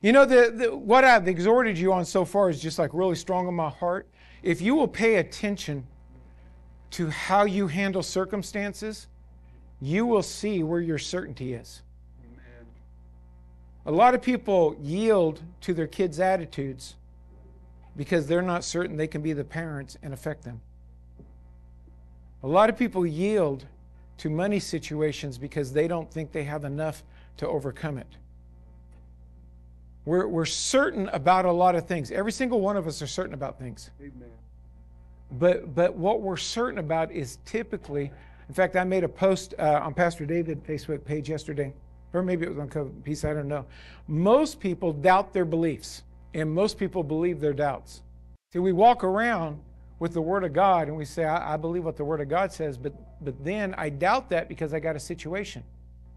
You know, the, the, what I've exhorted you on so far is just like really strong in my heart. If you will pay attention to how you handle circumstances, you will see where your certainty is. Amen. A lot of people yield to their kids' attitudes because they're not certain they can be the parents and affect them. A lot of people yield to money situations because they don't think they have enough to overcome it. We're, we're certain about a lot of things. Every single one of us are certain about things. Amen. But, but what we're certain about is typically, in fact, I made a post uh, on Pastor David's Facebook page yesterday, or maybe it was on Covenant Peace, I don't know. Most people doubt their beliefs, and most people believe their doubts. See, we walk around with the Word of God and we say, I, I believe what the Word of God says, but, but then I doubt that because I got a situation.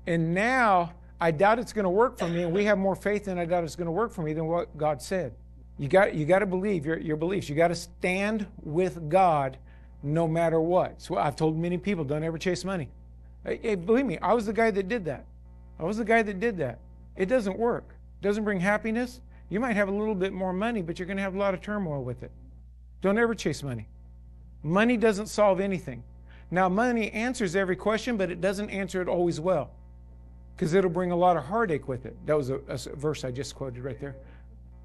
And now I doubt it's going to work for me, and we have more faith than I doubt it's going to work for me than what God said. You got, you got to believe your, your beliefs. You got to stand with God no matter what. So I've told many people, don't ever chase money. Hey, believe me, I was the guy that did that. I was the guy that did that. It doesn't work. It doesn't bring happiness. You might have a little bit more money, but you're going to have a lot of turmoil with it. Don't ever chase money. Money doesn't solve anything. Now, money answers every question, but it doesn't answer it always well because it'll bring a lot of heartache with it. That was a, a, verse I just quoted right there.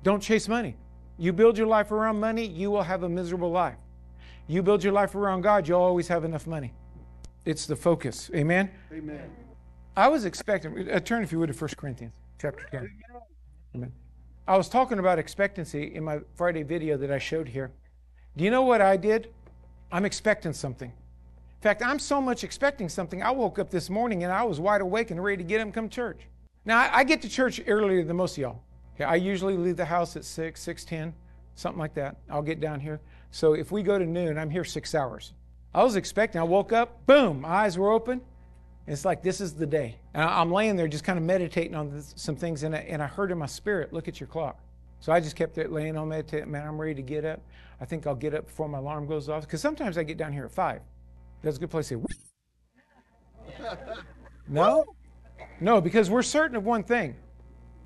Don't chase money. You build your life around money, you will have a miserable life. You build your life around God, you'll always have enough money. It's the focus. Amen? Amen. I was expecting, uh, turn if you would to 1 Corinthians chapter 10. Amen. I was talking about expectancy in my Friday video that I showed here. Do you know what I did? I'm expecting something. In fact, I'm so much expecting something. I woke up this morning and I was wide awake and ready to get him come church. Now I, get to church earlier than most of y'all. I usually leave the house at six, six ten, something like that. I'll get down here. So if we go to noon, I'm here six hours. I was expecting. I woke up, boom, eyes were open. It's like this is the day. And I'm laying there just kind of meditating on this, some things, and I, and I heard in my spirit, look at your clock. So I just kept there laying on meditating. Man, I'm ready to get up. I think I'll get up before my alarm goes off. Because sometimes I get down here at five. That's a good place to say, no? No, because we're certain of one thing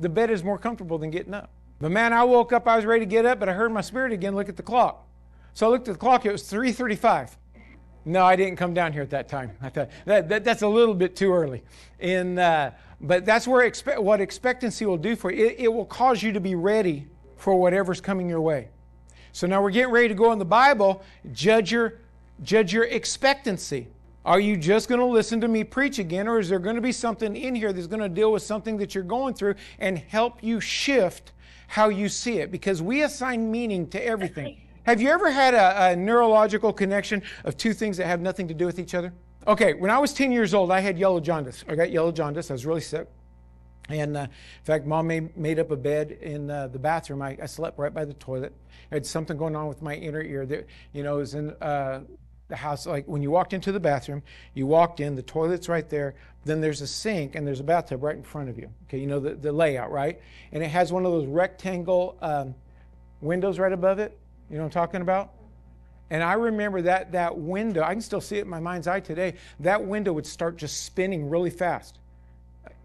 the bed is more comfortable than getting up. But man, I woke up, I was ready to get up, but I heard my spirit again look at the clock. So I looked at the clock, it was 3.35. No, I didn't come down here at that time. I thought that, that that's a little bit too early. And, uh, but that's where expe- what expectancy will do for you. It, it will cause you to be ready for whatever's coming your way. So now we're getting ready to go in the Bible. Judge your Judge your expectancy. Are you just going to listen to me preach again, or is there going to be something in here that's going to deal with something that you're going through and help you shift how you see it? Because we assign meaning to everything. Have you ever had a, a, neurological connection of two things that have nothing to do with each other? Okay, when I was 10 years old, I had yellow jaundice. I got yellow jaundice. I was really sick. And uh, in fact, mom made, made up a bed in uh, the bathroom. I, I, slept right by the toilet. I had something going on with my inner ear that, you know, was in uh, the house. Like when you walked into the bathroom, you walked in, the toilet's right there. Then there's a sink and there's a bathtub right in front of you. Okay, you know the, the layout, right? And it has one of those rectangle um, windows right above it. You know what I'm talking about? And I remember that that window, I can still see it in my mind's eye today. That window would start just spinning really fast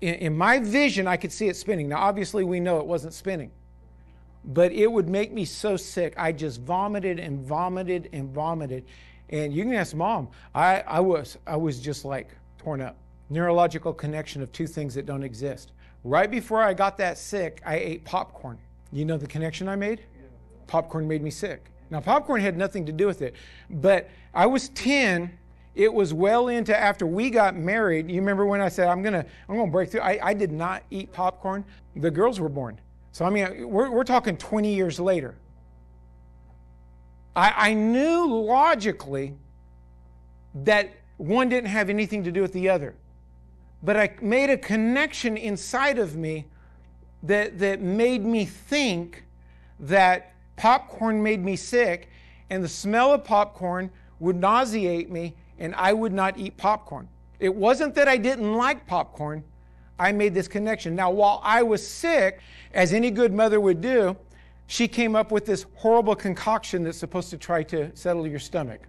in, in my vision, I could see it spinning. Now, obviously, we know it wasn't spinning, but it would make me so sick. I just vomited and vomited and vomited. And you can ask mom, I, I, was, I was just like torn up. Neurological connection of two things that don't exist. Right before I got that sick, I ate popcorn. You know the connection I made? Popcorn made me sick. Now, popcorn had nothing to do with it, but I was 10 it was well into after we got married. You remember when I said, I'm to I'm gonna break through? I, I did not eat popcorn. The girls were born. So, I mean, we're, we're talking 20 years later. I, I knew logically that one didn't have anything to do with the other. But I made a connection inside of me that, that made me think that popcorn made me sick and the smell of popcorn would nauseate me and I would not eat popcorn. It wasn't that I didn't like popcorn. I made this connection. Now, while I was sick, as any good mother would do, she came up with this horrible concoction that's supposed to try to settle your stomach.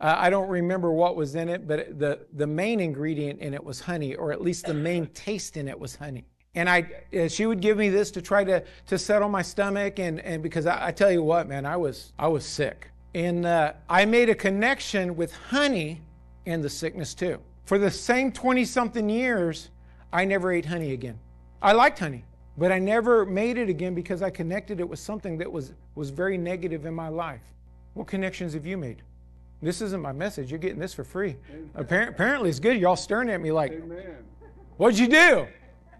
Uh, I don't remember what was in it, but the, the main ingredient in it was honey, or at least the main taste in it was honey. and I, uh, she would give me this to try to, to settle my stomach. And, and because I, I tell you what, man, I was, I was sick. And uh, I made a connection with honey and the sickness too. For the same 20 something years, I never ate honey again. I liked honey, but I never made it again because I connected it with something that was, was very negative in my life. What connections have you made? This isn't my message. You're getting this for free. Appar- apparently, it's good. You're all staring at me like, Amen. what'd you do?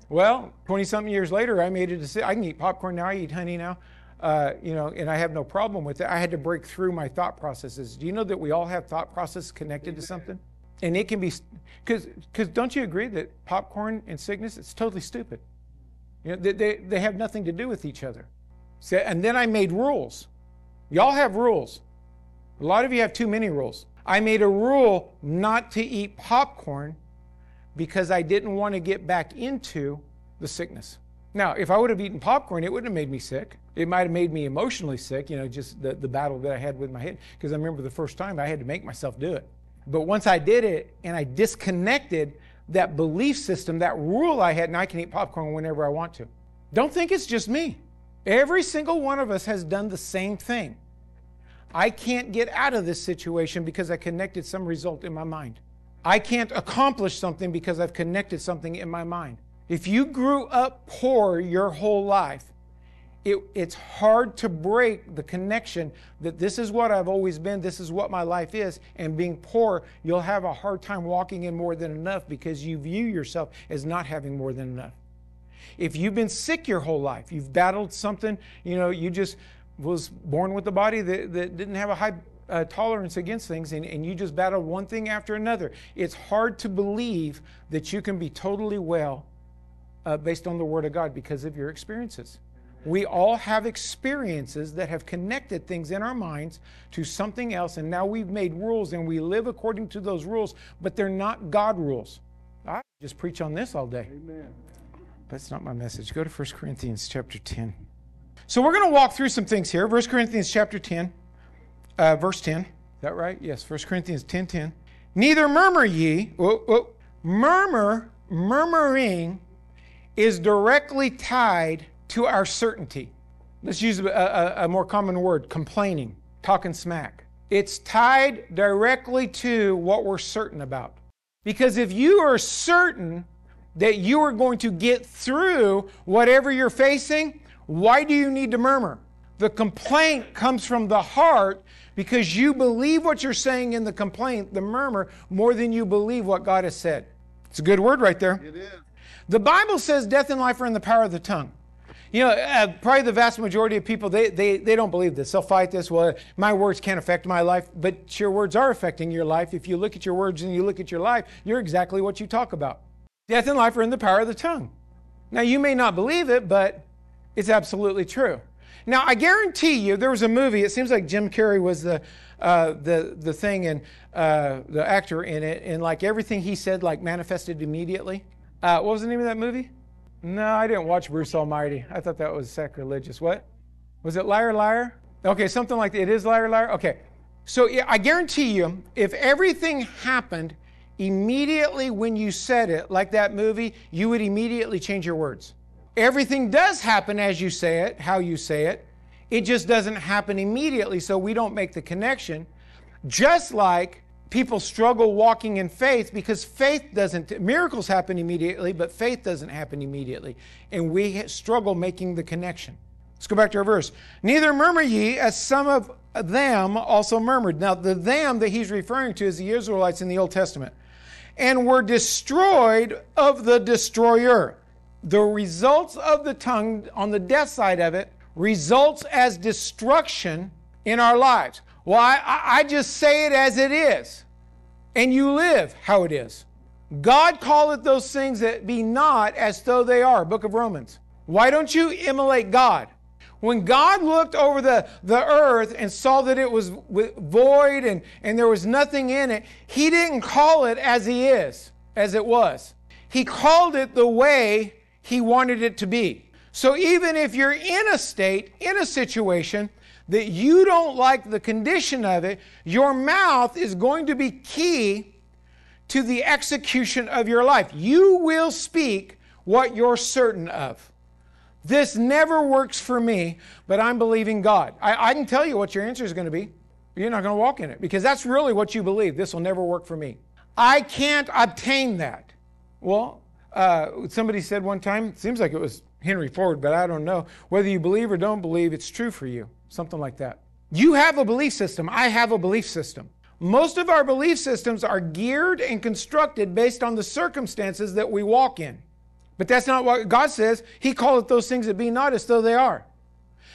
Well, 20 something years later, I made a decision. I can eat popcorn now, I eat honey now. Uh, you know, and I have no problem with it. I had to break through my thought processes. Do you know that we all have thought processes connected Amen. to something? And it can be, because because don't you agree that popcorn and sickness, it's totally stupid. You know, they, they, they have nothing to do with each other. And then I made rules. Y'all have rules. A lot of you have too many rules. I made a rule not to eat popcorn because I didn't want to get back into the sickness. Now, if I would have eaten popcorn, it wouldn't have made me sick. It might have made me emotionally sick, you know, just the, the battle that I had with my head. Because I remember the first time I had to make myself do it. But once I did it and I disconnected that belief system, that rule I had, and I can eat popcorn whenever I want to. Don't think it's just me. Every single one of us has done the same thing. I can't get out of this situation because I connected some result in my mind. I can't accomplish something because I've connected something in my mind. If you grew up poor your whole life, it, it's hard to break the connection that this is what I've always been, this is what my life is, and being poor, you'll have a hard time walking in more than enough because you view yourself as not having more than enough. If you've been sick your whole life, you've battled something, you know, you just was born with a body that, that didn't have a high uh, tolerance against things, and, and you just battled one thing after another. It's hard to believe that you can be totally well uh, based on the Word of God because of your experiences. We all have experiences that have connected things in our minds to something else, and now we've made rules and we live according to those rules, but they're not God rules. I just preach on this all day. Amen. That's not my message. Go to 1 Corinthians chapter 10. So we're going to walk through some things here. 1 Corinthians chapter 10, uh, verse 10. Is that right? Yes, 1 Corinthians 10 10. Neither murmur ye. Murmur, murmuring is directly tied to our certainty. Let's use a, a, a more common word complaining, talking smack. It's tied directly to what we're certain about. Because if you are certain that you are going to get through whatever you're facing, why do you need to murmur? The complaint comes from the heart because you believe what you're saying in the complaint, the murmur, more than you believe what God has said. It's a good word right there. It is. The Bible says death and life are in the power of the tongue. You know, uh, probably the vast majority of people, they, they, they don't believe this. They'll fight this. Well, my words can't affect my life, but your words are affecting your life. If you look at your words and you look at your life, you're exactly what you talk about. Death and life are in the power of the tongue. Now, you may not believe it, but it's absolutely true. Now, I guarantee you, there was a movie. It seems like Jim Carrey was the uh, the the thing and uh, the actor in it, and like everything he said, like manifested immediately. Uh, what was the name of that movie? No, I didn't watch Bruce Almighty. I thought that was sacrilegious. What was it? Liar, liar. Okay, something like that. It is liar, liar. Okay, so I guarantee you, if everything happened immediately when you said it, like that movie, you would immediately change your words. Everything does happen as you say it, how you say it. It just doesn't happen immediately, so we don't make the connection. Just like people struggle walking in faith because faith doesn't, miracles happen immediately, but faith doesn't happen immediately. And we struggle making the connection. Let's go back to our verse. Neither murmur ye as some of them also murmured. Now, the them that he's referring to is the Israelites in the Old Testament. And were destroyed of the destroyer the results of the tongue on the death side of it results as destruction in our lives. Well, I, I just say it as it is, and you live how it is. God calleth those things that be not as though they are. Book of Romans. Why don't you immolate God? When God looked over the, the earth and saw that it was void and, and there was nothing in it, He didn't call it as He is, as it was. He called it the way he wanted it to be. So even if you're in a state, in a situation that you don't like the condition of it, your mouth is going to be key to the execution of your life. You will speak what you're certain of. This never works for me, but I'm believing God. I, I can tell you what your answer is going to be. You're not going to walk in it because that's really what you believe. This will never work for me. I can't obtain that. Well, uh, somebody said one time, seems like it was Henry Ford, but I don't know. Whether you believe or don't believe, it's true for you. Something like that. You have a belief system. I have a belief system. Most of our belief systems are geared and constructed based on the circumstances that we walk in. But that's not what God says. He calleth those things that be not as though they are.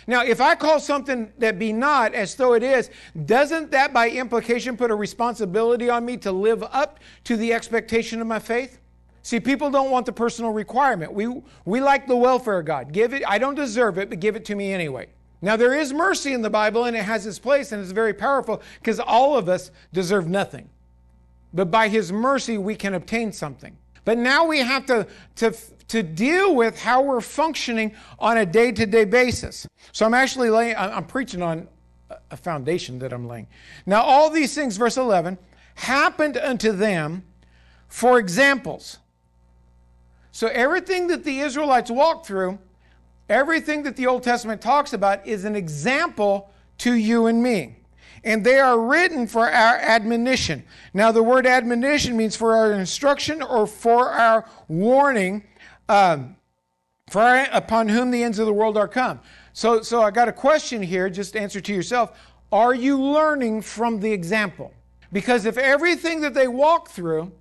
Now, if I call something that be not as though it is, doesn't that by implication put a responsibility on me to live up to the expectation of my faith? See, people don't want the personal requirement. We, we like the welfare God. Give it, I don't deserve it, but give it to me anyway. Now, there is mercy in the Bible and it has its place and it's very powerful because all of us deserve nothing. But by His mercy, we can obtain something. But now we have to, to, to deal with how we're functioning on a day to day basis. So I'm actually laying, I'm preaching on a foundation that I'm laying. Now, all these things, verse 11, happened unto them for examples. So everything that the Israelites walked through, everything that the Old Testament talks about, is an example to you and me and they are written for our admonition. Now, the word admonition means for our instruction or for our warning, um, for our, upon whom the ends of the world are come. So, so I got a question here, just answer to yourself. Are you learning from the example? Because if everything that they walk through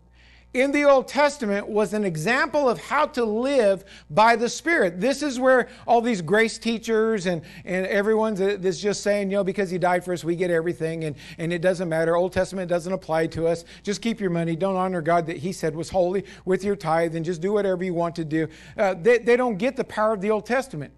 in the Old Testament was an example of how to live by the Spirit. This is where all these grace teachers and, and everyone's that's just saying, you know, because he died for us, we get everything and, and it doesn't matter. Old Testament doesn't apply to us. Just keep your money. Don't honor God that he said was holy with your tithe and just do whatever you want to do. Uh, they, they don't get the power of the Old Testament.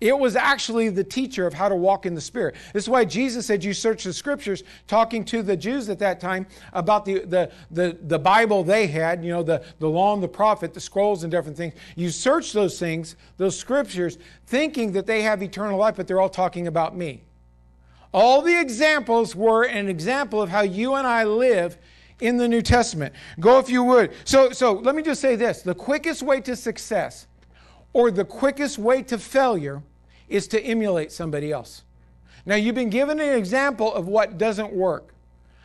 It was actually the teacher of how to walk in the Spirit. This is why Jesus said, You search the scriptures, talking to the Jews at that time about the, the, the, the Bible they had, you know, the, the law and the prophet, the scrolls and different things. You search those things, those scriptures, thinking that they have eternal life, but they're all talking about me. All the examples were an example of how you and I live in the New Testament. Go if you would. So, so let me just say this the quickest way to success or the quickest way to failure is to emulate somebody else. Now, you've been given an example of what doesn't work,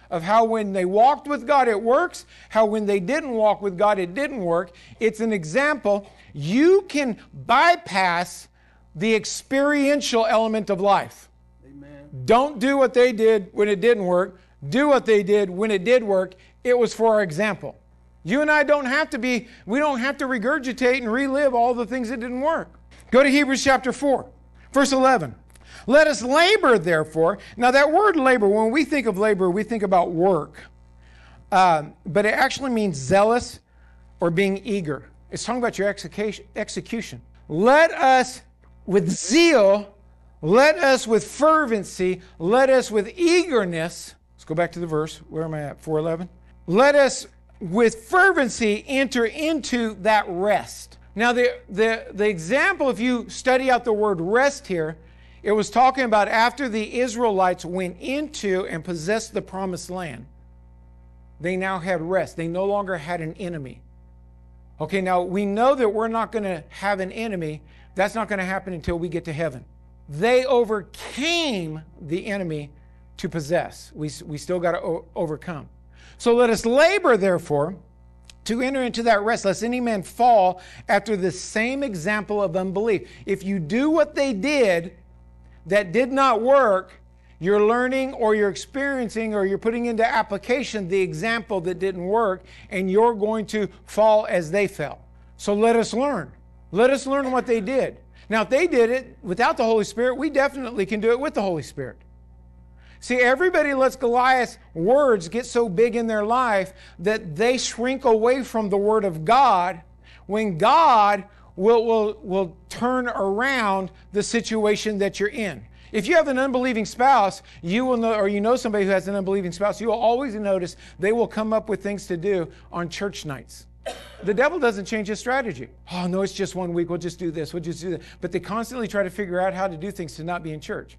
of how when they walked with God it works, how when they didn't walk with God it didn't work. It's an example. You can bypass the experiential element of life. Amen. Don't do what they did when it didn't work, do what they did when it did work. It was for our example. You and I don't have to be, we don't have to regurgitate and relive all the things that didn't work. Go to Hebrews chapter 4. Verse 11. Let us labor, therefore. Now, that word labor, when we think of labor, we think about work. Uh, but it actually means zealous or being eager. It's talking about your execution. Let us with zeal, let us with fervency, let us with eagerness. Let's go back to the verse. Where am I at? 411. Let us with fervency enter into that rest. Now, the, the, the example, if you study out the word rest here, it was talking about after the Israelites went into and possessed the promised land, they now had rest. They no longer had an enemy. Okay, now we know that we're not going to have an enemy. That's not going to happen until we get to heaven. They overcame the enemy to possess. We, we still got to o- overcome. So let us labor, therefore, to enter into that rest, lest any man fall after the same example of unbelief. If you do what they did that did not work, you're learning or you're experiencing or you're putting into application the example that didn't work, and you're going to fall as they fell. So let us learn. Let us learn what they did. Now, if they did it without the Holy Spirit, we definitely can do it with the Holy Spirit. See, everybody lets Goliath's words get so big in their life that they shrink away from the Word of God when God will, will, will turn around the situation that you're in. If you have an unbelieving spouse, you will know, or you know somebody who has an unbelieving spouse, you will always notice they will come up with things to do on church nights. The devil doesn't change his strategy. Oh, no, it's just one week. We'll just do this. We'll just do that. But they constantly try to figure out how to do things to not be in church.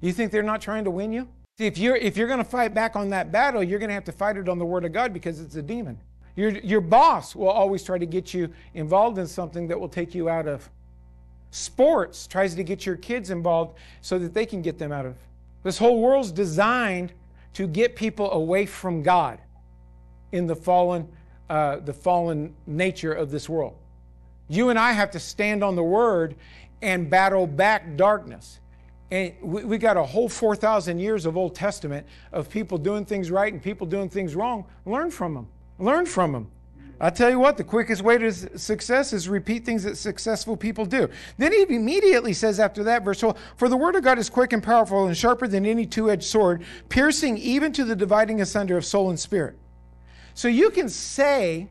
You think they're not trying to win you? See, if you're, if you're going to fight back on that battle, you're going to have to fight it on the Word of God because it's a demon. Your, your boss will always try to get you involved in something that will take you out of. Sports tries to get your kids involved so that they can get them out of. This whole world's designed to get people away from God in the fallen, uh, the fallen nature of this world. You and I have to stand on the word and battle back darkness. And we, we got a whole 4,000 years of Old Testament of people doing things right and people doing things wrong. Learn from them. Learn from them. I tell you what, the quickest way to success is repeat things that successful people do. Then he immediately says after that verse 12, For the word of God is quick and powerful and sharper than any two edged sword, piercing even to the dividing asunder of soul and spirit. So you can say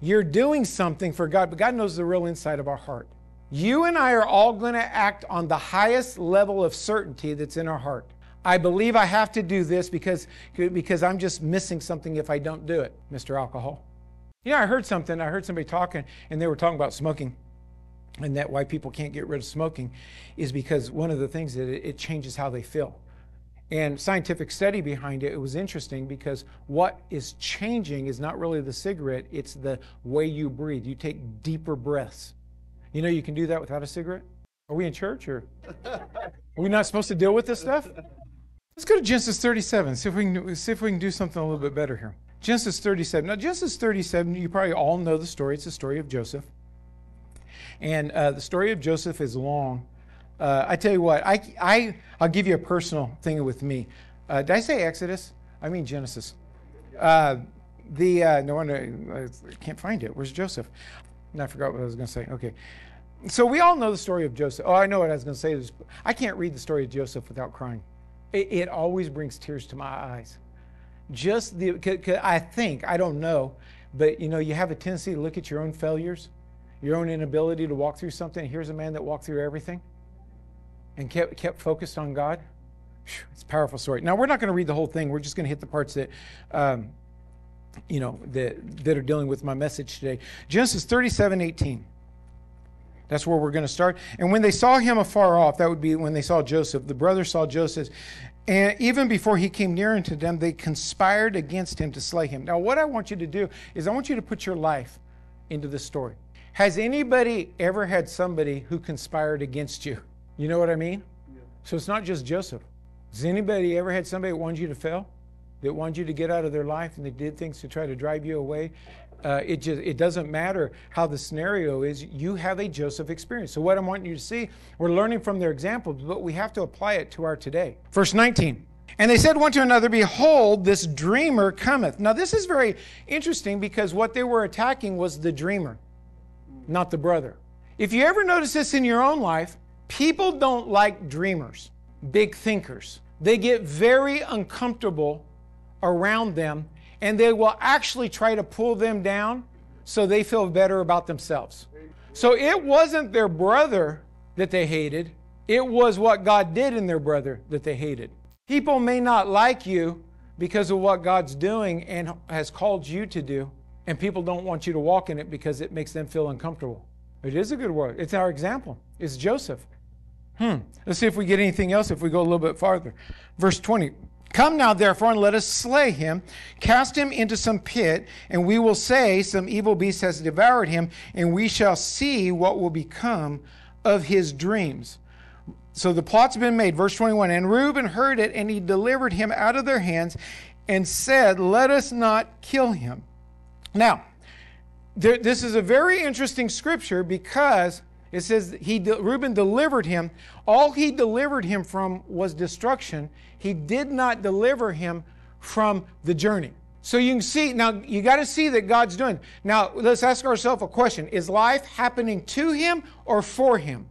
you're doing something for God, but God knows the real inside of our heart. You and I are all going to act on the highest level of certainty that's in our heart. I believe I have to do this because, because I'm just missing something if I don't do it, Mr. Alcohol. You know, I heard something, I heard somebody talking, and they were talking about smoking. And that why people can't get rid of smoking is because one of the things that it, changes how they feel. And scientific study behind it, it was interesting because what is changing is not really the cigarette, it's the way you breathe. You take deeper breaths. You know, you can do that without a cigarette. Are we in church or are we not supposed to deal with this stuff? Let's go to Genesis 37, see if we can, see if we can do something a little bit better here. Genesis 37. Now, Genesis 37, you probably all know the story. It's the story of Joseph. And uh, the story of Joseph is long. Uh, I tell you what, I, I, I'll give you a personal thing with me. Uh, did I say Exodus? I mean Genesis. Uh, the uh, no wonder I can't find it. Where's Joseph? I forgot what I was going to say. Okay, so we all know the story of Joseph. Oh, I know what I was going to say. Is I can't read the story of Joseph without crying. It, it always brings tears to my eyes. Just the, I think, I don't know, but you know, you have a tendency to look at your own failures, your own inability to walk through something. Here's a man that walked through everything and kept, kept focused on God. It's a powerful story. Now, we're not going to read the whole thing. We're just going to hit the parts that, um, you know, that, that are dealing with my message today. Genesis 37 18. That's where we're going to start. And when they saw him afar off, that would be when they saw Joseph, the brothers saw Joseph, and even before he came near unto them, they conspired against him to slay him. Now, what I want you to do is I want you to put your life into this story. Has anybody ever had somebody who conspired against you? You know what I mean? Yeah. So it's not just Joseph. Has anybody ever had somebody that wanted you to fail? That wanted you to get out of their life and they did things to try to drive you away? Uh, it just it doesn't matter how the scenario is. You have a Joseph experience. So what I'm wanting you to see, we're learning from their examples, but we have to apply it to our today. Verse 19. And they said one to another, Behold, this dreamer cometh. Now, this is very interesting because what they were attacking was the dreamer, not the brother. If you ever notice this in your own life, people don't like dreamers, big thinkers. They get very uncomfortable around them and they will actually try to pull them down so they feel better about themselves. So it wasn't their brother that they hated, it was what God did in their brother that they hated. People may not like you because of what God's doing and has called you to do, and people don't want you to walk in it because it makes them feel uncomfortable. It is a good word. It's our example. It's Joseph. Hmm. Let's see if we get anything else if we go a little bit farther. Verse 20. Come now, therefore, and let us slay him, cast him into some pit, and we will say, Some evil beast has devoured him, and we shall see what will become of his dreams. So the plot's been made. Verse 21 And Reuben heard it, and he delivered him out of their hands and said, Let us not kill him. Now, there, this is a very interesting scripture because it says he Reuben delivered him. All he delivered him from was destruction he did not deliver him from the journey. So you can see, now you got to see that God's doing. Now let's ask ourselves a question Is life happening to him or for him?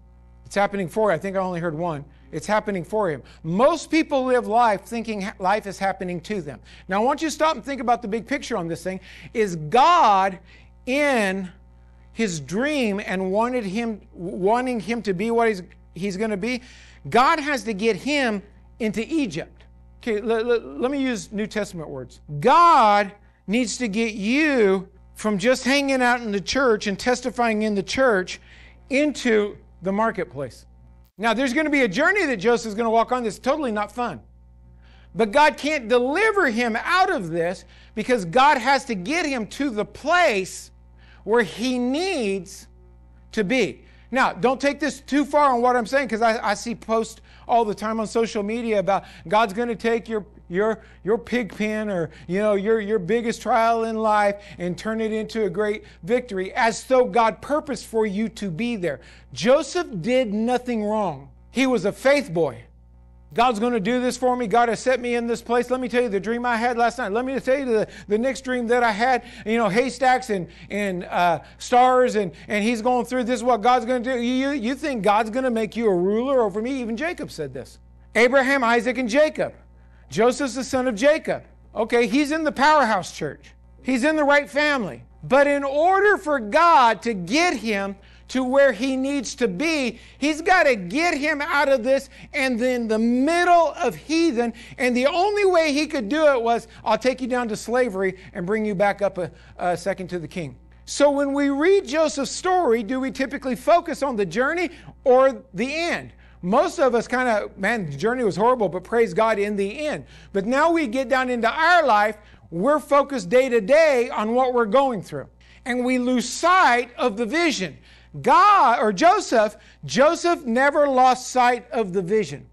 It's happening for. I think I only heard one. It's happening for him. Most people live life thinking life is happening to them. Now I want you to stop and think about the big picture on this thing. Is God in his dream and wanted him wanting him to be what he's he's going to be? God has to get him into Egypt. Okay, let, let, let me use New Testament words. God needs to get you from just hanging out in the church and testifying in the church into the marketplace. Now, there's going to be a journey that Joseph's going to walk on that's totally not fun. But God can't deliver him out of this because God has to get him to the place where he needs to be. Now, don't take this too far on what I'm saying because I, I, see posts all the time on social media about God's going to take your your your pig pen or you know your your biggest trial in life and turn it into a great victory as though God purposed for you to be there. Joseph did nothing wrong. He was a faith boy. God's going to do this for me. God has set me in this place. Let me tell you the dream I had last night. Let me tell you the, the next dream that I had. You know, haystacks and, and uh, stars, and, and He's going through. This is what God's going to do. You, you think God's going to make you a ruler over me? Even Jacob said this Abraham, Isaac, and Jacob. Joseph's the son of Jacob. Okay, he's in the powerhouse church, he's in the right family. But in order for God to get him to where he needs to be, he's got to get him out of this and then the middle of heathen. And the only way he could do it was, I'll take you down to slavery and bring you back up a, a second to the king. So when we read Joseph's story, do we typically focus on the journey or the end? Most of us kind of, man, the journey was horrible, but praise God in the end. But now we get down into our life, we're focused day to day on what we're going through. And we lose sight of the vision. God or Joseph, Joseph never lost sight of the vision.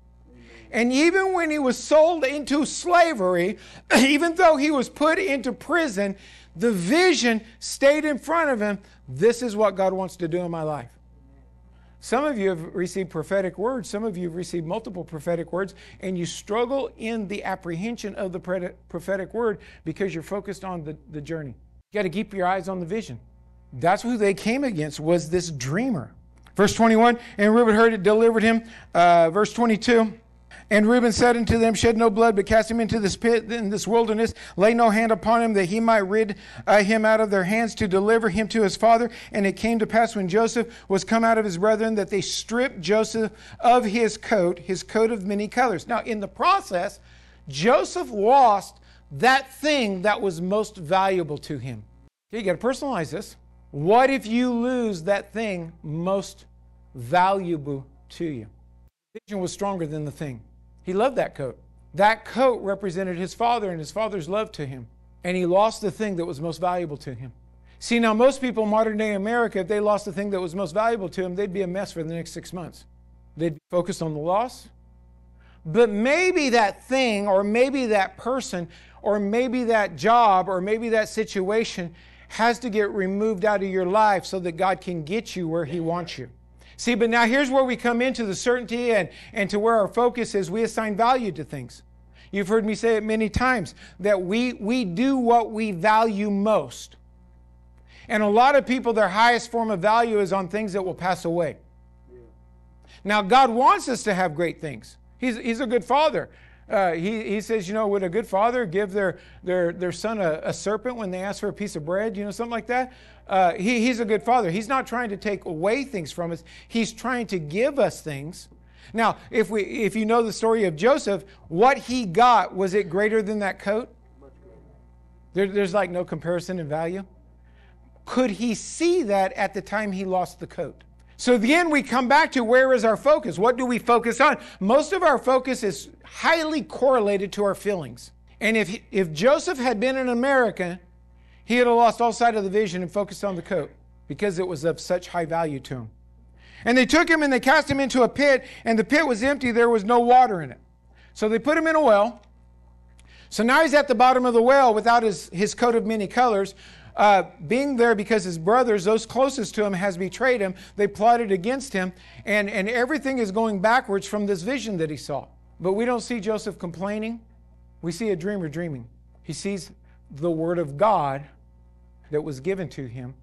And even when he was sold into slavery, even though he was put into prison, the vision stayed in front of him. This is what God wants to do in my life. Some of you have received prophetic words, some of you have received multiple prophetic words, and you struggle in the apprehension of the prophetic word because you're focused on the, the journey. You got to keep your eyes on the vision. That's who they came against was this dreamer. Verse 21, and Reuben heard it, delivered him. Uh, verse 22, and Reuben said unto them, Shed no blood, but cast him into this pit in this wilderness. Lay no hand upon him, that he might rid uh, him out of their hands to deliver him to his father. And it came to pass when Joseph was come out of his brethren that they stripped Joseph of his coat, his coat of many colors. Now, in the process, Joseph lost that thing that was most valuable to him. You got to personalize this. What if you lose that thing most valuable to you? Vision was stronger than the thing. He loved that coat. That coat represented his father and his father's love to him. And he lost the thing that was most valuable to him. See, now, most people in modern day America, if they lost the thing that was most valuable to them, they'd be a mess for the next six months. They'd be focused on the loss. But maybe that thing, or maybe that person, or maybe that job, or maybe that situation has to get removed out of your life so that God can get you where He wants you. See, but now here's where we come into the certainty and, and to where our focus is we assign value to things. You've heard me say it many times that we, we do what we value most. And a lot of people, their highest form of value is on things that will pass away. Now, God wants us to have great things. He's, he's a good father. Uh, he, he says, you know, would a good father give their, their, their son a, a, serpent when they ask for a piece of bread? You know, something like that? Uh, he, he's a good father. He's not trying to take away things from us, he's trying to give us things. Now, if, we, if you know the story of Joseph, what he got, was it greater than that coat? There, there's like no comparison in value. Could he see that at the time he lost the coat? So again, we come back to where is our focus? What do we focus on? Most of our focus is highly correlated to our feelings. And if, if Joseph had been an American, he would have lost all sight of the vision and focused on the coat because it was of such high value to him. And they took him and they cast him into a pit, and the pit was empty, there was no water in it. So they put him in a well. So now he's at the bottom of the well without his, his coat of many colors uh, being there because his brothers, those closest to him, has betrayed him. They plotted against him, and, and everything is going backwards from this vision that he saw. But we don't see Joseph complaining. We see a dreamer dreaming. He sees the word of God that was given to him,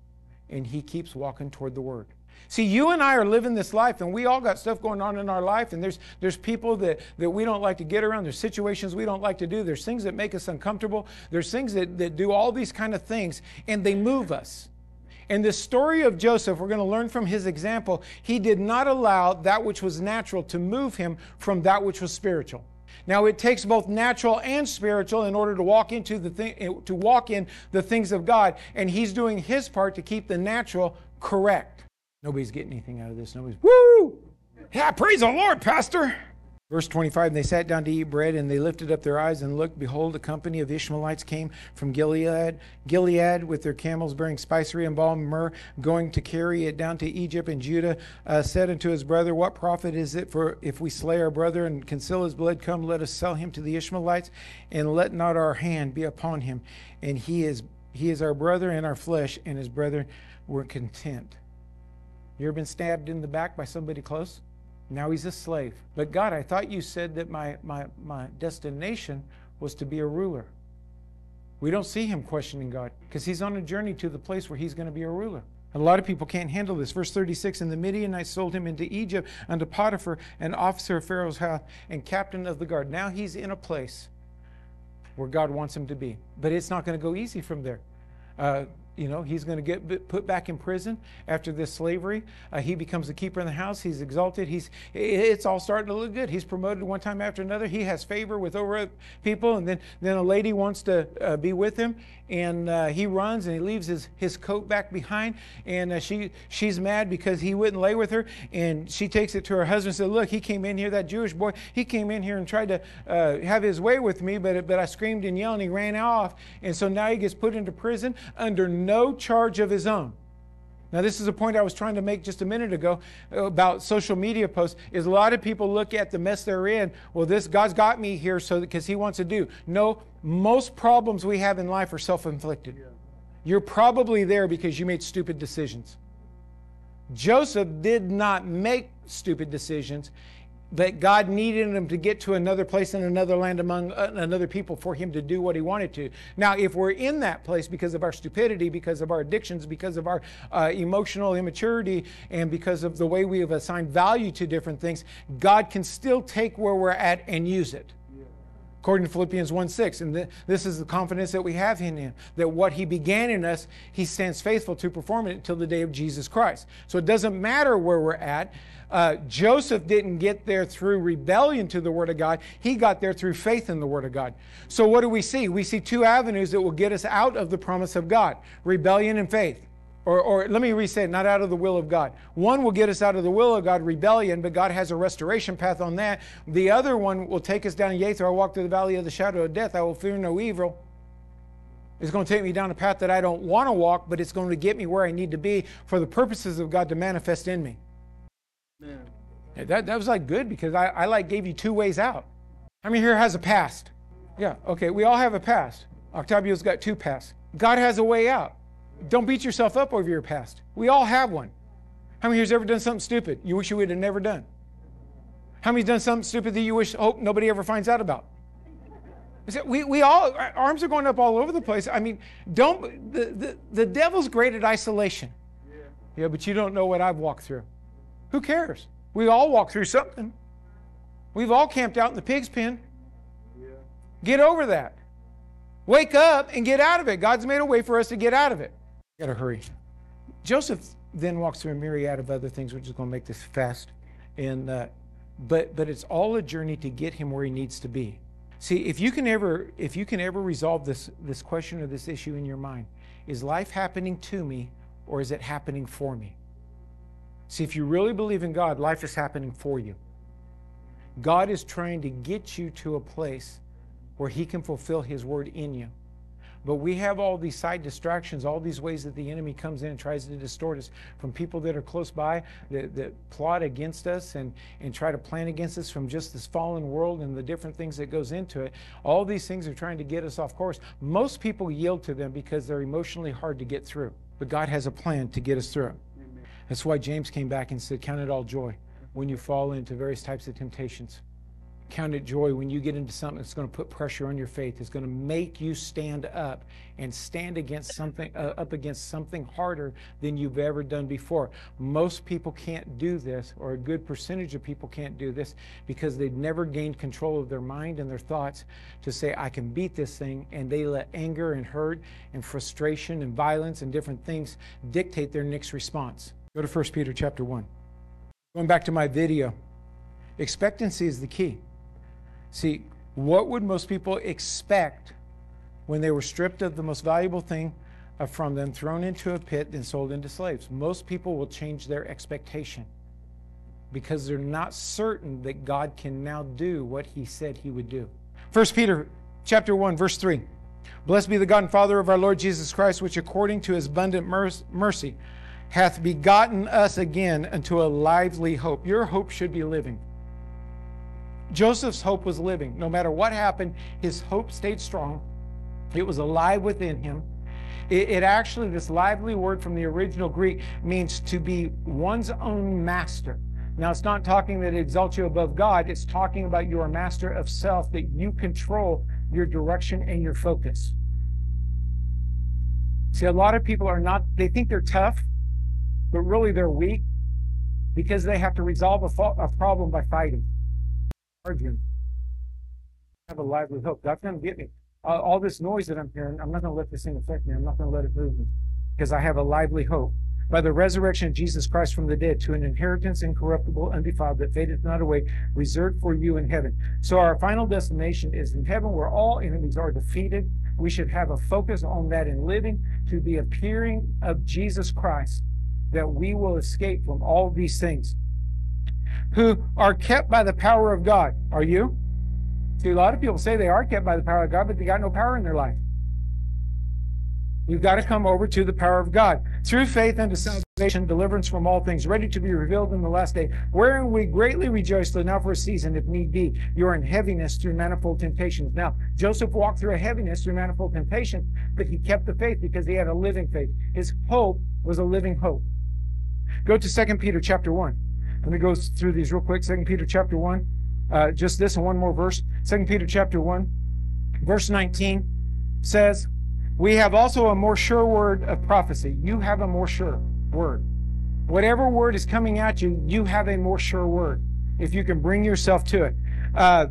and he keeps walking toward the word. See, you and I are living this life, and we all got stuff going on in our life, and there's, there's people that, that we don't like to get around. There's situations we don't like to do. There's things that make us uncomfortable. There's things that, that do all these kind of things, and they move us. In the story of Joseph, we're going to learn from his example, he did not allow that which was natural to move him from that which was spiritual. Now it takes both natural and spiritual in order to walk into the thing, eh, to walk in the things of God, and he's doing his part to keep the natural correct. Nobody's getting anything out of this. Nobody's, woo! Yeah, praise the Lord, Pastor. Verse 25, and they sat down to eat bread, and they lifted up their eyes and looked. Behold, a company of Ishmaelites came from Gilead, Gilead with their camels bearing spicery and balm and myrrh, going to carry it down to Egypt. And Judah uh, said unto his brother, What profit is it for if we slay our brother and conceal his blood? Come, let us sell him to the Ishmaelites, and let not our hand be upon him. And he is he is our brother and our flesh, and his brethren were content. You ever been stabbed in the back by somebody close? Now he's a slave. But God, I thought you said that my, my, my destination was to be a ruler. We don't see him questioning God because he's on a journey to the place where he's going to be a ruler. A lot of people can't handle this. Verse 36 And the Midianites sold him into Egypt unto Potiphar, an officer of Pharaoh's house and captain of the guard. Now he's in a place where God wants him to be. But it's not going to go easy from there. Uh, you know, he's going to get put back in prison after this slavery. Uh, he becomes the keeper in the house. He's exalted. He's it's all starting to look good. He's promoted one time after another. He has favor with over people, and then then a lady wants to uh, be with him, and uh, he runs and he leaves his, his coat back behind, and uh, she she's mad because he wouldn't lay with her, and she takes it to her husband and said, "Look, he came in here, that Jewish boy. He came in here and tried to uh, have his way with me, but but I screamed and yelled, and he ran off, and so now he gets put into prison under." No charge of his own. Now, this is a point I was trying to make just a minute ago about social media posts. Is a lot of people look at the mess they're in. Well, this God's got me here so because He wants to do. No, most problems we have in life are self-inflicted. You're probably there because you made stupid decisions. Joseph did not make stupid decisions that God needed him to get to another place in another land among uh, another people for him to do what he wanted to. Now, if we're in that place because of our stupidity, because of our addictions, because of our uh, emotional immaturity, and because of the way we have assigned value to different things, God can still take where we're at and use it. According to Philippians 1 6. And th- this is the confidence that we have in Him that what He began in us, He stands faithful to perform it until the day of Jesus Christ. So it doesn't matter where we're at. Uh, Joseph didn't get there through rebellion to the Word of God. He got there through faith in the Word of God. So what do we see? We see two avenues that will get us out of the promise of God rebellion and faith. Or, or let me re-say it, not out of the will of God. One will get us out of the will of God, rebellion, but God has a restoration path on that. The other one will take us down, yea, though I walk through the valley of the shadow of death, I will fear no evil. It's going to take me down a path that I don't want to walk, but it's going to get me where I need to be for the purposes of God to manifest in me. Man. That, that was like good because I, I like gave you two ways out. I mean, here has a past? Yeah, okay, we all have a past. Octavio's got two pasts. God has a way out. Don't beat yourself up over your past. We all have one. How many here's ever done something stupid you wish you would have never done? How many's done something stupid that you wish hope nobody ever finds out about? We, we all arms are going up all over the place. I mean, don't the, the, the devil's great at isolation. Yeah. yeah, but you don't know what I've walked through. Who cares? We all walk through something. We've all camped out in the pig's pen. Yeah. Get over that. Wake up and get out of it. God's made a way for us to get out of it. Got to hurry. Joseph then walks through a myriad of other things, which is going to make this fast. And uh, but but it's all a journey to get him where he needs to be. See, if you can ever if you can ever resolve this this question or this issue in your mind, is life happening to me or is it happening for me? See, if you really believe in God, life is happening for you. God is trying to get you to a place where He can fulfill His word in you. But we have all these side distractions, all these ways that the enemy comes in and tries to distort us from people that are close by that, that plot against us and, and try to plan against us from just this fallen world and the different things that goes into it. All these things are trying to get us off course. Most people yield to them because they're emotionally hard to get through. But God has a plan to get us through. That's why James came back and said, Count it all joy when you fall into various types of temptations. Count it joy when you get into something that's going to put pressure on your faith. It's going to make you stand up and stand against something, uh, up against something harder than you've ever done before. Most people can't do this, or a good percentage of people can't do this, because they've never gained control of their mind and their thoughts to say, I can beat this thing. And they let anger and hurt and frustration and violence and different things dictate their next response. Go to 1 Peter chapter 1. Going back to my video, expectancy is the key. See, what would most people expect when they were stripped of the most valuable thing from them, thrown into a pit, and sold into slaves? Most people will change their expectation. because they're not certain that God can now do what he said he would do. 1 Peter chapter 1 verse 3. Blessed be the God and Father of our Lord Jesus Christ which according to his abundant mercy hath begotten us again unto a lively hope. Your hope should be living. Joseph's hope was living. No matter what happened, his hope stayed strong. It was alive within him. It, it, actually, this lively word from the original Greek means to be one's own master. Now, it's not talking that it exalts you above God, it's talking about you are master of self, that you control your direction and your focus. See, a lot of people are not, they think they're tough, but really they're weak because they have to resolve a, a problem by fighting, arguing. have a lively hope. God's going to get me uh, all this noise that I'm hearing, I'm not going to let this thing affect me. I'm not going to let it move me because I have a lively hope. By the resurrection of Jesus Christ from the dead to an inheritance incorruptible, undefiled, that fadeth not away, reserved for you in heaven. So our final destination is in heaven where all enemies are defeated. We should have a focus on that in living to the appearing of Jesus Christ, that we will escape from all these things. Who are kept by the power of God. Are you? See, a lot of people say they are kept by the power of God, but they got no power in their life. You've got to come over to the power of God. Through faith unto salvation, deliverance from all things, ready to be revealed in the last day, wherein we greatly rejoice, though now for a season, if need be, you are in heaviness through manifold temptations. Now, Joseph walked through a heaviness through manifold temptation, but he kept the faith because he had a living faith. His hope was a living hope. Go to 2 Peter chapter 1. Let me go through these real quick. Second Peter chapter 1. Uh, just this and one more verse. Second Peter chapter 1, verse 19 says, We have also a more sure word of prophecy. You have a more sure word. Whatever word is coming at you, you have a more sure word if you can bring yourself to it. Uh,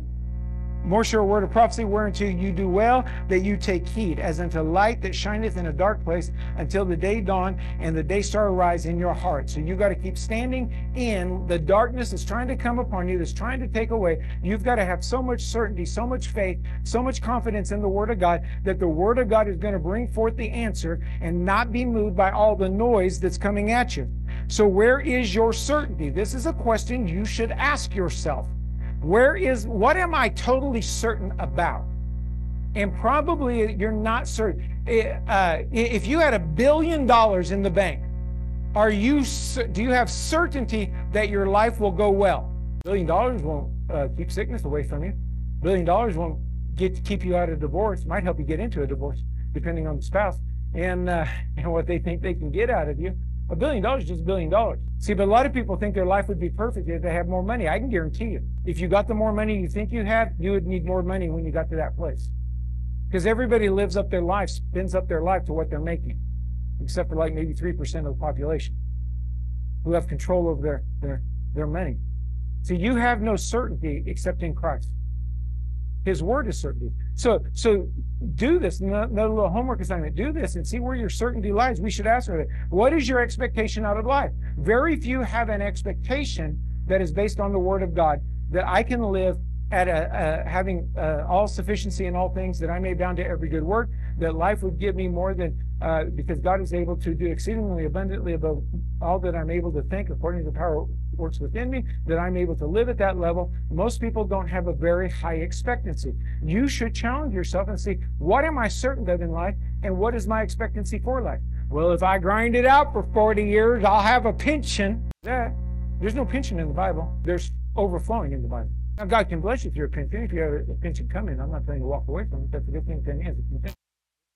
more sure word of prophecy, whereunto you do well that you take heed, as unto light that shineth in a dark place until the day dawn and the day star arise in your heart. So you got to keep standing in the darkness that's trying to come upon you, that's trying to take away. You've got to have so much certainty, so much faith, so much confidence in the Word of God that the Word of God is going to bring forth the answer and not be moved by all the noise that's coming at you. So, where is your certainty? This is a question you should ask yourself. Where is, what am I totally certain about? And probably you're not certain. Uh, if you had a billion dollars in the bank, are you, do you have certainty that your life will go well? A billion dollars won't uh, keep sickness away from you. A billion dollars won't get keep you out of divorce. Might help you get into a divorce, depending on the spouse and uh, and what they think they can get out of you. A billion dollars is just a billion dollars. See, but a lot of people think their life would be perfect if they had more money. I can guarantee you, if you got the more money you think you have, you would need more money when you got to that place. Because everybody lives up their life, spends up their life to what they're making, except for like maybe 3% of the population who have control over their, their, their money. See, you have no certainty except in Christ. His word is certainty. So, so do this. Another little homework assignment. Do this and see where your certainty lies. We should ask her, what is your expectation out of life? Very few have an expectation that is based on the word of God that I can live at a, a having uh, all sufficiency in all things, that I may bound to every good work, that life would give me more than uh, because God is able to do exceedingly abundantly above all that I'm able to think, according to the power works within me, that I'm able to live at that level. Most people don't have a very high expectancy. You should challenge yourself and see what am I certain of in life, and what is my expectancy for life. Well, if I grind it out for 40 years, I'll have a pension. Yeah, there's no pension in the Bible. There's overflowing in the Bible. Now, God can bless you through a pension. If you have a pension coming, I'm not saying to walk away from it. That's a good thing to have.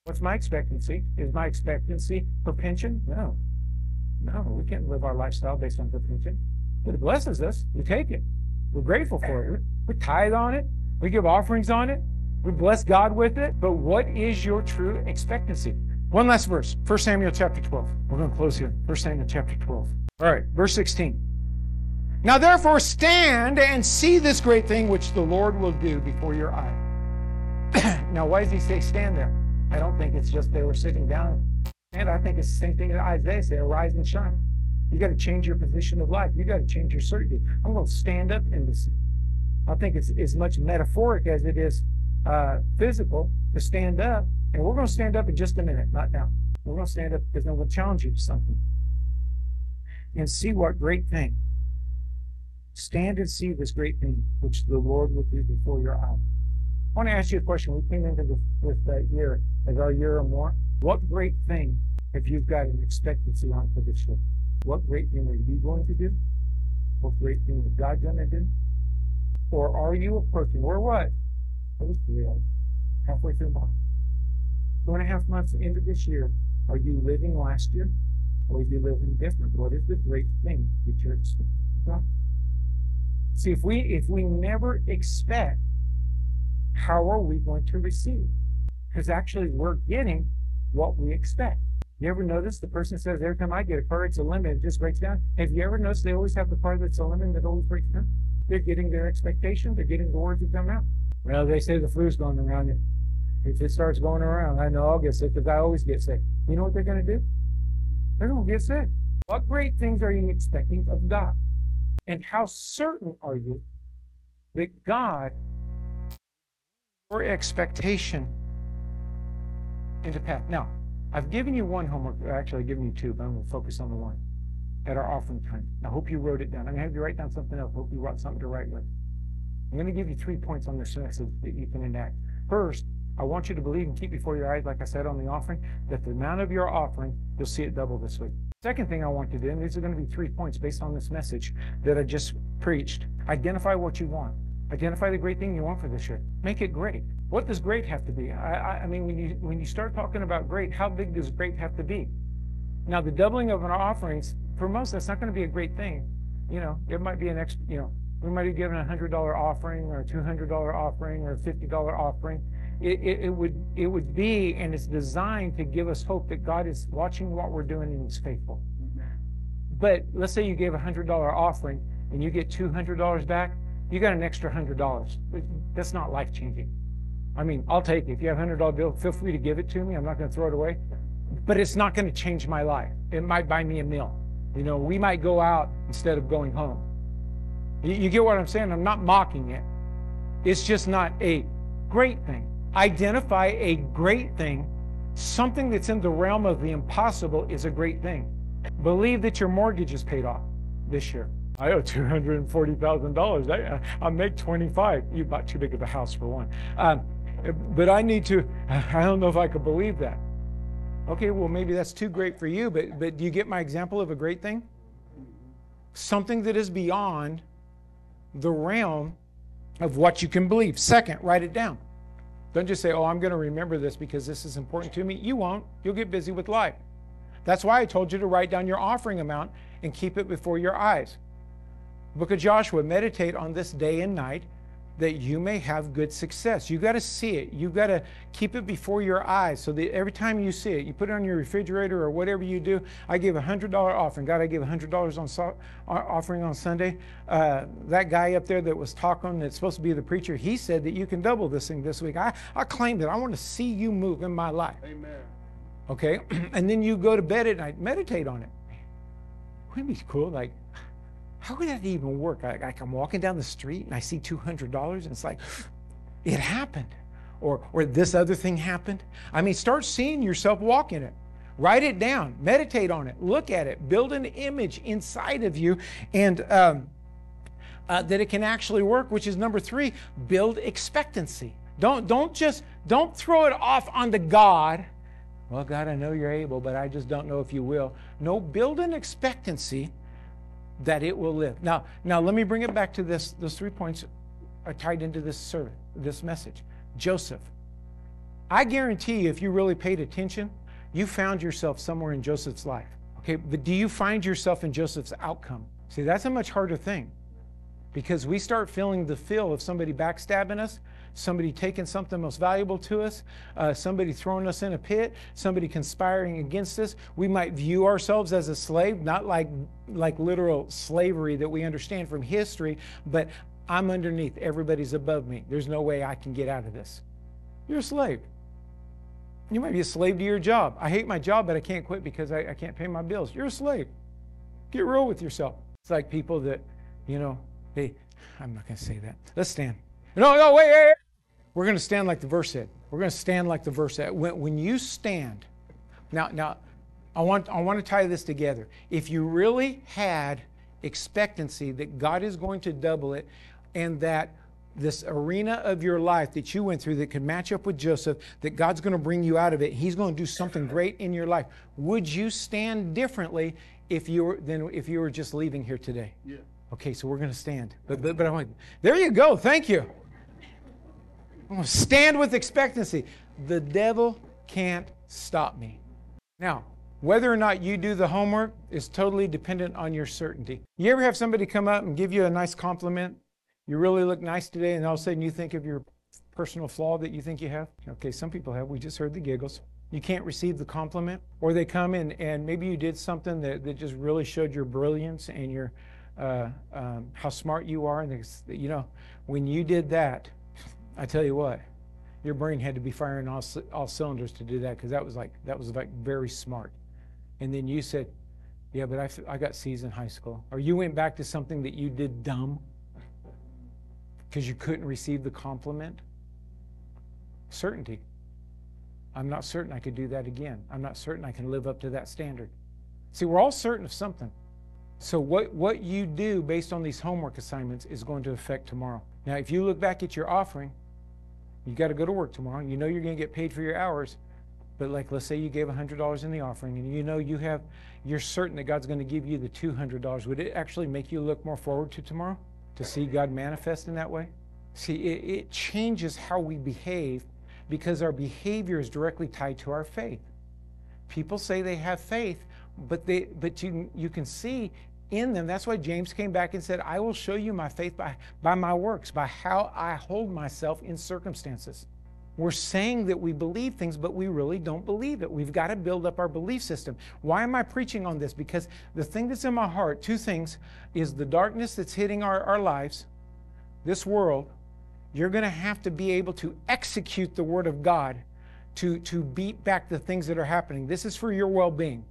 What's my expectancy? Is my expectancy for pension? No. No, we can't live our lifestyle based on the pension. But it blesses us. We take it. We're grateful for it. We tithe on it. We give offerings on it. We bless God with it. But what is your true expectancy? One last verse. 1 Samuel chapter 12. We're going to close here. 1 Samuel chapter 12. All right, verse 16. Now therefore stand and see this great thing which the Lord will do before your eyes. now, why does he say stand there? I don't think it's just they were sitting down. And I think it's the same thing that Isaiah said, arise and shine. You got to change your position of life. You got to change your certainty. I'm going to stand up in this. I think it's as much metaphoric as it is uh, physical to stand up. And we're going to stand up in just a minute, not now. We're going to stand up because I'm going to challenge you to something. And see what great thing stand and see this great thing which the Lord will do before your eyes. I want to ask you a question. We came into this, this uh, year as our year or more. What great thing have you got an expectancy on for this year? What great thing are you going to do? What great thing is God going to do? Or are you approaching, or what? Halfway through March. Two and a half months into this year, are you living last year? Or are you living different? What is the great thing that you're expecting? See, if we if we never expect, how are we going to receive? Because actually we're getting what we expect. You ever notice the person says every time I get a car, it's a limit, it just breaks down? Have you ever noticed they always have the car that's a limit that always breaks down? They're getting their expectation, they're getting the words that come out. Well, they say the flu's going around. If it starts going around, I know I'll get sick because I always get sick. You know what they're going to do? They're going to get sick. What great things are you expecting of God? And how certain are you that God, your expectation into path? Now, I've given you one homework, actually, I've given you two, but I'm going to focus on the one at our offering time. I hope you wrote it down. I'm going to have you write down something else. I hope you wrote something to write with. I'm going to give you three points on this message that you can enact. First, I want you to believe and keep before your eyes, like I said on the offering, that the amount of your offering, you'll see it double this week. Second thing I want you to do, and these are going to be three points based on this message that I just preached. Identify what you want. Identify the great thing you want for this year. Make it great. What does great have to be? I, I, I mean, when you when you start talking about great, how big does great have to be? Now, the doubling of an offerings, for most, that's not going to be a great thing. You know, it might be an extra, you know, we might be given a $100 offering or a $200 offering or a $50 offering it, it, it, would it would be and it's designed to give us hope that God is watching what we're doing and He's faithful. But let's say you gave a hundred dollar offering and you get two hundred dollars back, you got an extra hundred dollars. That's not life changing. I mean, I'll take it. If you have a hundred dollar bill, feel free to give it to me. I'm not going to throw it away. But it's not going to change my life. It might buy me a meal. You know, we might go out instead of going home. You, you get what I'm saying? I'm not mocking it. It's just not a great thing identify a great thing, something that's in the realm of the impossible is a great thing. Believe that your mortgage is paid off this year. I owe two hundred and forty thousand dollars. I I make twenty five. You bought too big of a house for one. Um, but I need to. I don't know if I could believe that. Okay, well maybe that's too great for you. But but do you get my example of a great thing? Something that is beyond the realm of what you can believe. Second, write it down. Don't just say, oh, I'm going to remember this because this is important to me. You won't. You'll get busy with life. That's why I told you to write down your offering amount and keep it before your eyes. Book of Joshua, meditate on this day and night that you may have good success. You got to see it. You got to keep it before your eyes so that every time you see it, you put it on your refrigerator or whatever you do. I give a hundred dollar offering. God, I give a hundred dollars on so- offering on Sunday. Uh, that guy up there that was talking, that's supposed to be the preacher, he said that you can double this thing this week. I I claim that. I want to see you move in my life. Amen. Okay, and then you go to bed at night, meditate on it. Wouldn't it be cool? Like how could that even work? Like I'm walking down the street and I see $200 and it's like, it happened. Or, or this other thing happened. I mean, start seeing yourself walking it. Write it down, meditate on it, look at it, build an image inside of you, and um, uh, that it can actually work. Which is number three: build expectancy. Don't don't just don't throw it off onto God. Well, God, I know you're able, but I just don't know if you will. No, build an expectancy that it will live. Now, now let me bring it back to this. Those three points are tied into this sermon, this message. Joseph. I guarantee you, if you really paid attention, you found yourself somewhere in Joseph's life. Okay, but do you find yourself in Joseph's outcome? See, that's a much harder thing because we start feeling the feel of somebody backstabbing us somebody taking something most valuable to us, uh, somebody throwing us in a pit, somebody conspiring against us. We might view ourselves as a slave, not like, like literal slavery that we understand from history, but I'm underneath, everybody's above me. There's no way I can get out of this. You're a slave. You might be a slave to your job. I hate my job, but I can't quit because I, I can't pay my bills. You're a slave. Get real with yourself. It's like people that, you know, they, I'm not going to say that. Let's stand. No, no, wait, wait, wait. We're going to stand like the verse said. We're going to stand like the verse said. When, when you stand, now, now, I want, I want to tie this together. If you really had expectancy that God is going to double it and that this arena of your life that you went through that could match up with Joseph, that God's going to bring you out of it. He's going to do something great in your life. Would you stand differently if you were than if you were just leaving here today? Yeah. Okay, so we're going to stand. But but, but I'm like, there you go. Thank you. Stand with expectancy. The devil can't stop me. Now, whether or not you do the homework is totally dependent on your certainty. You ever have somebody come up and give you a nice compliment you really look nice today, and all of a sudden you think of your personal flaw that you think you have. Okay, some people have. We just heard the giggles. You can't receive the compliment, or they come in and maybe you did something that, that just really showed your brilliance and your uh, um, how smart you are. And they, you know, when you did that, I tell you what, your brain had to be firing all, all cylinders to do that because that was like that was like very smart. And then you said, "Yeah, but I, I got C's in high school," or you went back to something that you did dumb because you couldn't receive the compliment? Certainty. I'm not certain I could do that again. I'm not certain I can live up to that standard. See, we're all certain of something. So, what, what you do based on these homework assignments is going to affect tomorrow. Now, if you look back at your offering, you got to go to work tomorrow. You know you're going to get paid for your hours. But, like, let's say you gave $100 in the offering and you know you have, you're certain that God's going to give you the $200. Would it actually make you look more forward to tomorrow? to see God manifest in that way? See, it, it changes how we behave because our behavior is directly tied to our faith. People say they have faith, but they but you you can see in them. That's why James came back and said, I will show you my faith by, by my works, by how I hold myself in circumstances. We're saying that we believe things, but we really don't believe it. We've got to build up our belief system. Why am I preaching on this? Because the thing that's in my heart, two things, is the darkness that's hitting our, our lives, this world. You're going to have to be able to execute the Word of God to, to beat back the things that are happening. This is for your well being.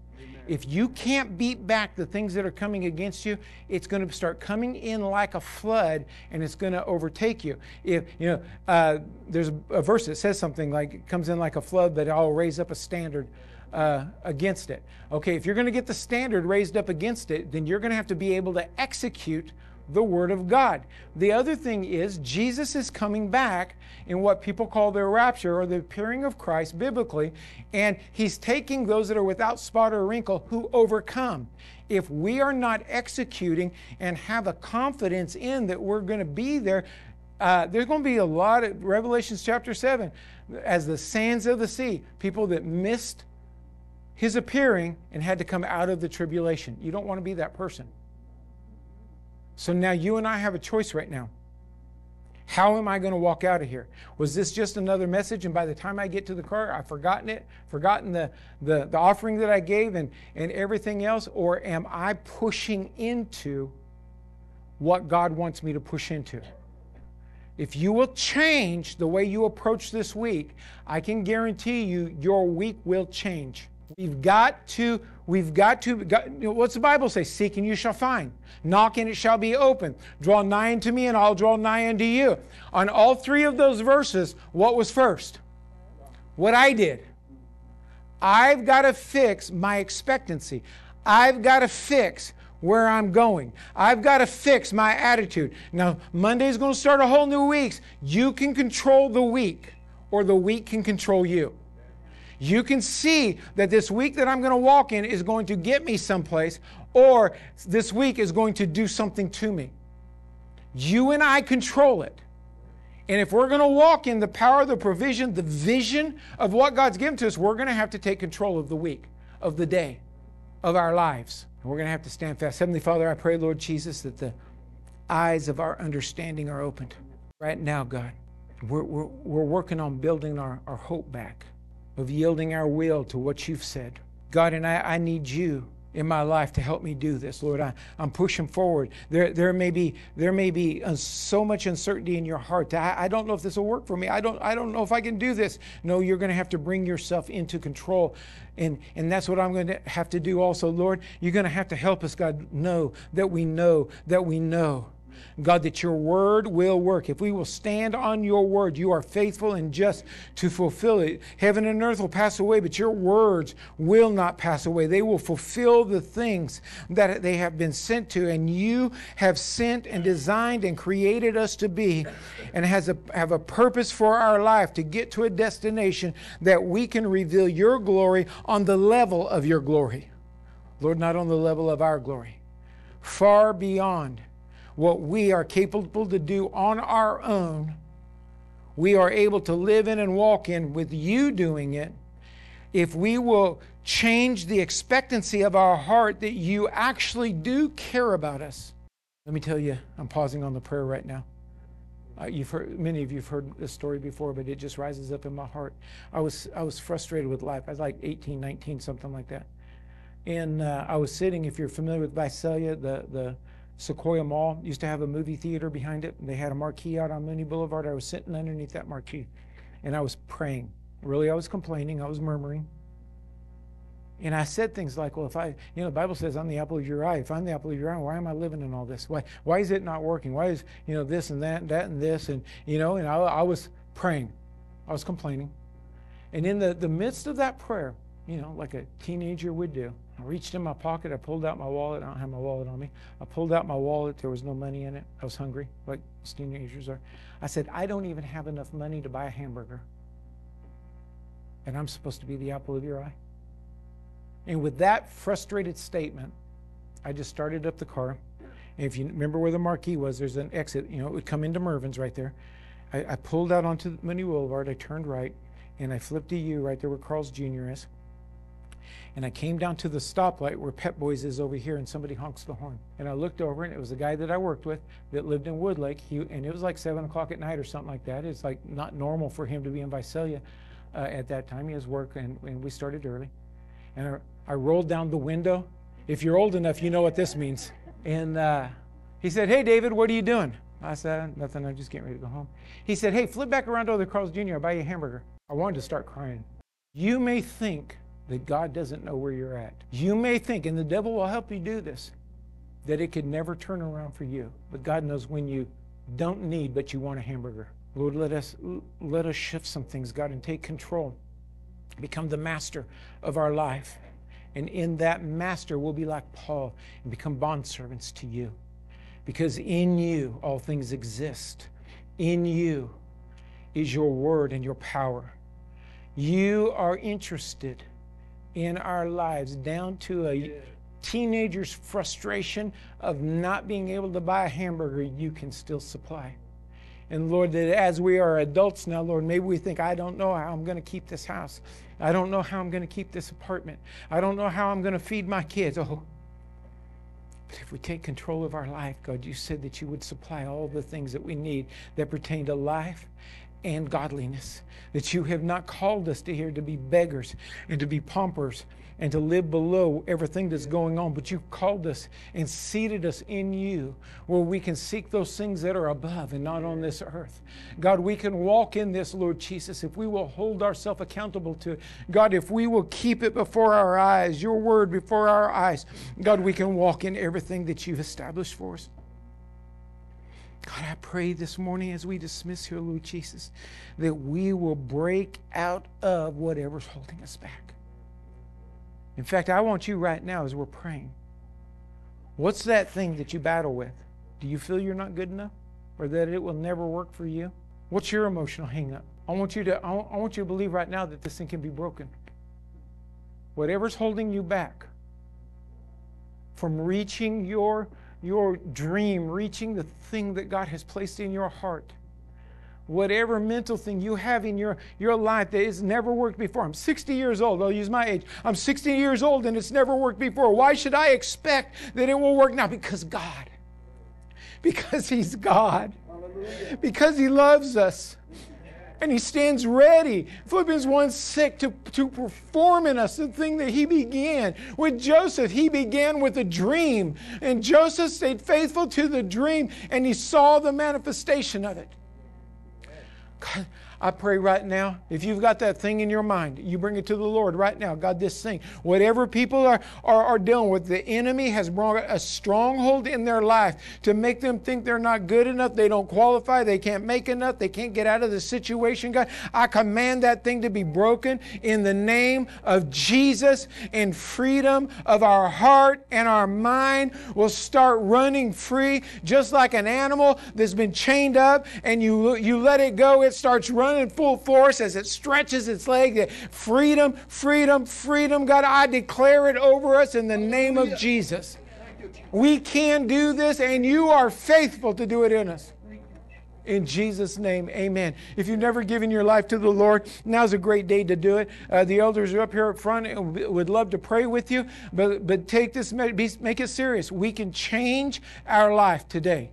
If you can't beat back the things that are coming against you, it's going to start coming in like a flood and it's going to overtake you. If, you know, uh, there's a verse that says something like, it comes in like a flood, but I'll raise up a standard uh, against it. Okay, if you're going to get the standard raised up against it, then you're going to have to be able to execute the Word of God. The other thing is, Jesus is coming back in what people call the rapture or the appearing of Christ biblically, and He's taking those that are without spot or wrinkle who overcome. If we are not executing and have a confidence in that we're going to be there, uh, there's going to be a lot of Revelations chapter 7 as the sands of the sea, people that missed his appearing and had to come out of the tribulation. You don't want to be that person. So now you and I have a choice right now. How am I going to walk out of here? Was this just another message, and by the time I get to the car, I've forgotten it, forgotten the, the, the offering that I gave and, and everything else? Or am I pushing into what God wants me to push into? If you will change the way you approach this week, I can guarantee you your week will change. We've got to, we've got to, got, you know, what's the Bible say? Seek and you shall find. Knock and it shall be open. Draw nigh unto me and I'll draw nigh unto you. On all three of those verses, what was first? What I did. I've got to fix my expectancy. I've got to fix where I'm going. I've got to fix my attitude. Now, Monday's going to start a whole new week. You can control the week, or the week can control you. You can see that this week that I'm going to walk in is going to get me someplace, or this week is going to do something to me. You and I control it. And if we're going to walk in the power, the provision, the vision of what God's given to us, we're going to have to take control of the week, of the day, of our lives. And we're going to have to stand fast. Heavenly Father, I pray, Lord Jesus, that the eyes of our understanding are opened. Right now, God, we're, we're, we're working on building our, our hope back of yielding our will to what you've said. God, and I, I need you in my life to help me do this, Lord. I, I'm pushing forward. There, there may be, there may be uh, so much uncertainty in your heart. I, I don't know if this will work for me. I don't, I don't know if I can do this. No, you're going to have to bring yourself into control. And, and that's what I'm going to have to do also, Lord. You're going to have to help us, God, know that we know that we know God, that your word will work. If we will stand on your word, you are faithful and just to fulfill it. Heaven and earth will pass away, but your words will not pass away. They will fulfill the things that they have been sent to, and you have sent and designed and created us to be, and has a, have a purpose for our life to get to a destination that we can reveal your glory on the level of your glory. Lord, not on the level of our glory, far beyond what we are capable to do on our own, we are able to live in and walk in with you doing it. If we will change the expectancy of our heart that you actually do care about us. Let me tell you, I'm pausing on the prayer right now. Uh, you've heard many of you have heard this story before, but it just rises up in my heart. I was I was frustrated with life. I was like 18, 19, something like that. And uh, I was sitting, if you're familiar with Visalia, the the Sequoia Mall used to have a movie theater behind it. And they had a marquee out on Mooney Boulevard. I was sitting underneath that marquee and I was praying. Really, I was complaining, I was murmuring. And I said things like, well, if I, you know, the Bible says I'm the apple of your eye. If I'm the apple of your eye, why am I living in all this? Why, why is it not working? Why is, you know, this and that, and that and this? And, you know, and I, I was praying. I was complaining. And in the, the midst of that prayer, you know, like a teenager would do, I reached in my pocket. I pulled out my wallet. I don't have my wallet on me. I pulled out my wallet. There was no money in it. I was hungry, like teenagers are. I said, I don't even have enough money to buy a hamburger. And I'm supposed to be the apple of your eye. And with that frustrated statement, I just started up the car. And if you remember where the marquee was, there's an exit. You know, it would come into Mervyn's right there. I, I pulled out onto Mooney Boulevard. I turned right, and I flipped to you right there where Carl's Jr. is. And I came down to the stoplight where Pep Boys is over here, and somebody honks the horn. And I looked over, and it was a guy that I worked with that lived in Woodlake. He, and it was like 7 o'clock at night or something like that. It's like not normal for him to be in Visalia uh, at that time. He has work, and, and we started early. And I, I, rolled down the window. If you're old enough, you know what this means. And uh, he said, Hey, David, what are you doing? I said, Nothing, I'm just getting ready to go home. He said, Hey, flip back around to the Carl's Jr., I'll buy you a hamburger. I wanted to start crying. You may think that God doesn't know where you're at. You may think, and the devil will help you do this, that it could never turn around for you. But God knows when you don't need, but you want a hamburger. Lord, let us let us shift some things, God, and take control. Become the master of our life. And in that master, we'll be like Paul and become bondservants to you. Because in you, all things exist. In you is your word and your power. You are interested in our lives down to a teenager's frustration of not being able to buy a hamburger, you can still supply. And Lord, that as we are adults now, Lord, maybe we think, I don't know how I'm going to keep this house. I don't know how I'm going to keep this apartment. I don't know how I'm going to feed my kids. Oh, but if we take control of our life, God, you said that you would supply all the things that we need that pertain to life and godliness. That you have not called us to here to be beggars and to be paupers and to live below everything that's going on, but you've called us and seated us in you where we can seek those things that are above and not on this earth. God, we can walk in this, Lord Jesus, if we will hold ourselves accountable to it. God, if we will keep it before our eyes, your word before our eyes, God, we can walk in everything that you've established for us. God, I pray this morning as we dismiss here, Lord Jesus, that we will break out of whatever's holding us back. In fact, I want you right now as we're praying. What's that thing that you battle with? Do you feel you're not good enough or that it will never work for you? What's your emotional hangup? I want you to I want you to believe right now that this thing can be broken. Whatever's holding you back from reaching your your dream, reaching the thing that God has placed in your heart. Whatever mental thing you have in your, your life that has never worked before. I'm 60 years old. I'll use my age. I'm 60 years old and it's never worked before. Why should I expect that it will work now? Because God. Because He's God. Because He loves us and he stands ready. Philippians 1 6 to, to perform in us the thing that he began. With Joseph, he began with a dream, and Joseph stayed faithful to the dream, and he saw the manifestation of it. God, I pray right now, if you've got that thing in your mind, you bring it to the Lord right now. God, this thing, whatever people are, are, are dealing with, the enemy has brought a stronghold in their life to make them think they're not good enough, they don't qualify, they can't make enough, they can't get out of the situation, God. I command that thing to be broken in the name of Jesus, and freedom of our heart and our mind will start running free, just like an animal that's been chained up and you, you let it go, it starts running full force as it stretches its leg. Freedom, freedom, freedom. God, I declare it over us in the name of Jesus. We can do this, and you are faithful to do it in us. In Jesus' name, amen. If you've never given your life to the Lord, now's a great day to do it. Uh, the elders are up here up front and would love to pray with you, but, but take this, make it serious. We can change our life today.